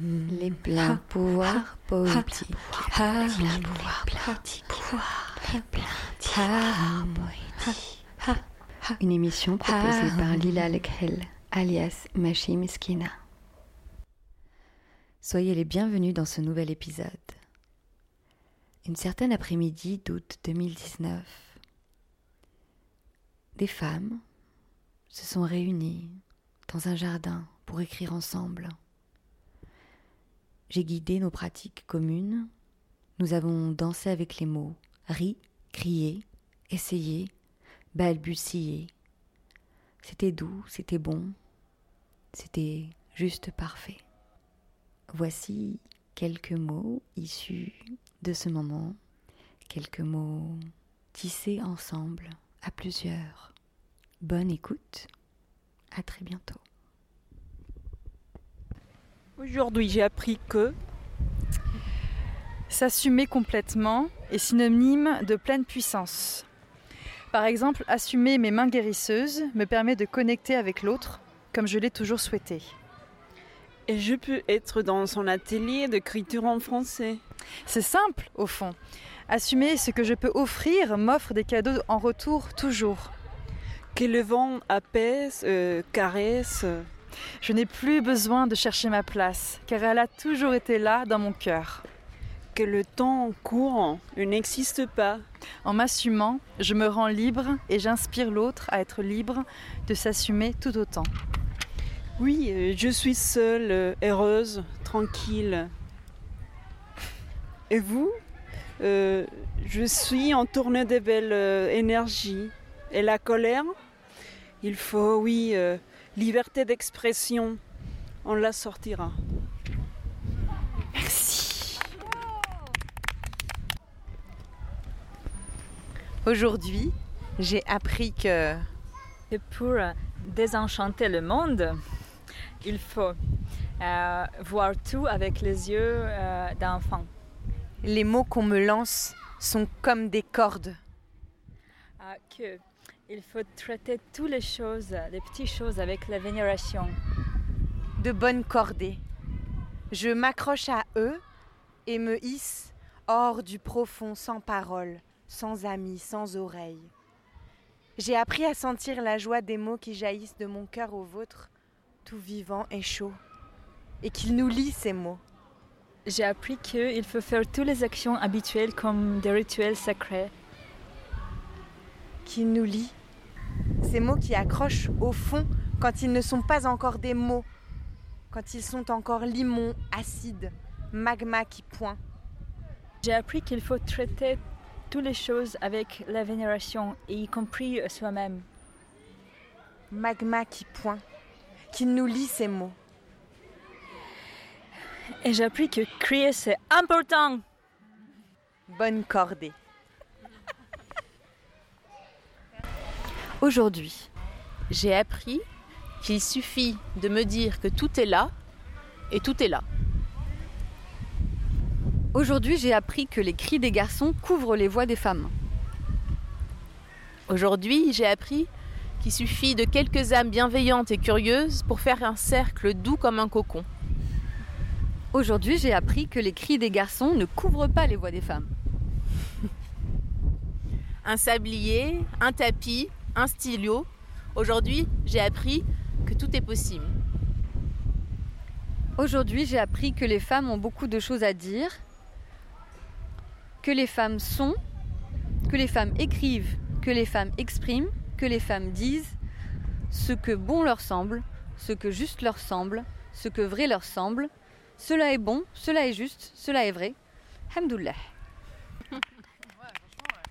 Les pleins pouvoirs poétiques. Ah, les pleins pouvoirs poétiques. Les pouvoirs poétiques. Une émission proposée par Lila Lekhel, alias Machi Miskina. Soyez les bienvenus dans ce nouvel épisode. Une certaine après-midi d'août 2019, des femmes se sont réunies dans un jardin pour écrire ensemble. J'ai guidé nos pratiques communes. Nous avons dansé avec les mots, ri, crié, essayé, balbutié. C'était doux, c'était bon, c'était juste parfait. Voici quelques mots issus de ce moment, quelques mots tissés ensemble à plusieurs. Bonne écoute, à très bientôt. Aujourd'hui, j'ai appris que S'assumer complètement est synonyme de pleine puissance. Par exemple, assumer mes mains guérisseuses me permet de connecter avec l'autre comme je l'ai toujours souhaité. et je peux être dans son atelier d'écriture en français. C'est simple, au fond. Assumer ce que je peux offrir m'offre des cadeaux en retour toujours. Que le vent apaise, euh, caresse. Je n'ai plus besoin de chercher ma place, car elle a toujours été là dans mon cœur. Que le temps court n'existe pas. En m'assumant, je me rends libre et j'inspire l'autre à être libre de s'assumer tout autant. Oui, euh, je suis seule, euh, heureuse, tranquille. Et vous Euh, Je suis entourée de belles énergies. Et la colère? Il faut, oui, euh, liberté d'expression. On la sortira. Merci. Aujourd'hui, j'ai appris que Et pour désenchanter le monde, il faut euh, voir tout avec les yeux euh, d'enfant. les mots qu'on me lance sont comme des cordes. Euh, que il faut traiter toutes les choses, les petites choses avec la vénération. de bonnes cordées. Je m'accroche à eux et me hisse hors du profond sans parole, sans amis, sans oreilles. J'ai appris à sentir la joie des mots qui jaillissent de mon cœur au vôtre, tout vivant et chaud, et qu'ils nous lient ces mots. J'ai appris qu'il faut faire toutes les actions habituelles comme des rituels sacrés. qui nous lient. Ces mots qui accrochent au fond quand ils ne sont pas encore des mots, quand ils sont encore limon, acide, magma qui pointe. J'ai appris qu'il faut traiter toutes les choses avec la vénération, et y compris soi-même. magma qui pointe, qui nous lie ces mots. Et j'ai appris que crier c'est important. Bonne cordée. Aujourd'hui, j'ai appris qu'il suffit de me dire que tout est là et tout est là. Aujourd'hui, j'ai appris que les cris des garçons couvrent les voix des femmes. Aujourd'hui, j'ai appris qu'il suffit de quelques âmes bienveillantes et curieuses pour faire un cercle doux comme un cocon. Aujourd'hui, j'ai appris que les cris des garçons ne couvrent pas les voix des femmes. Un sablier, un tapis, un stylo. Aujourd'hui, j'ai appris que tout est possible. Aujourd'hui, j'ai appris que les femmes ont beaucoup de choses à dire, que les femmes sont, que les femmes écrivent, que les femmes expriment, que les femmes disent ce que bon leur semble, ce que juste leur semble, ce que vrai leur semble. Cela est bon, cela est juste, cela est vrai. Hamdoullah.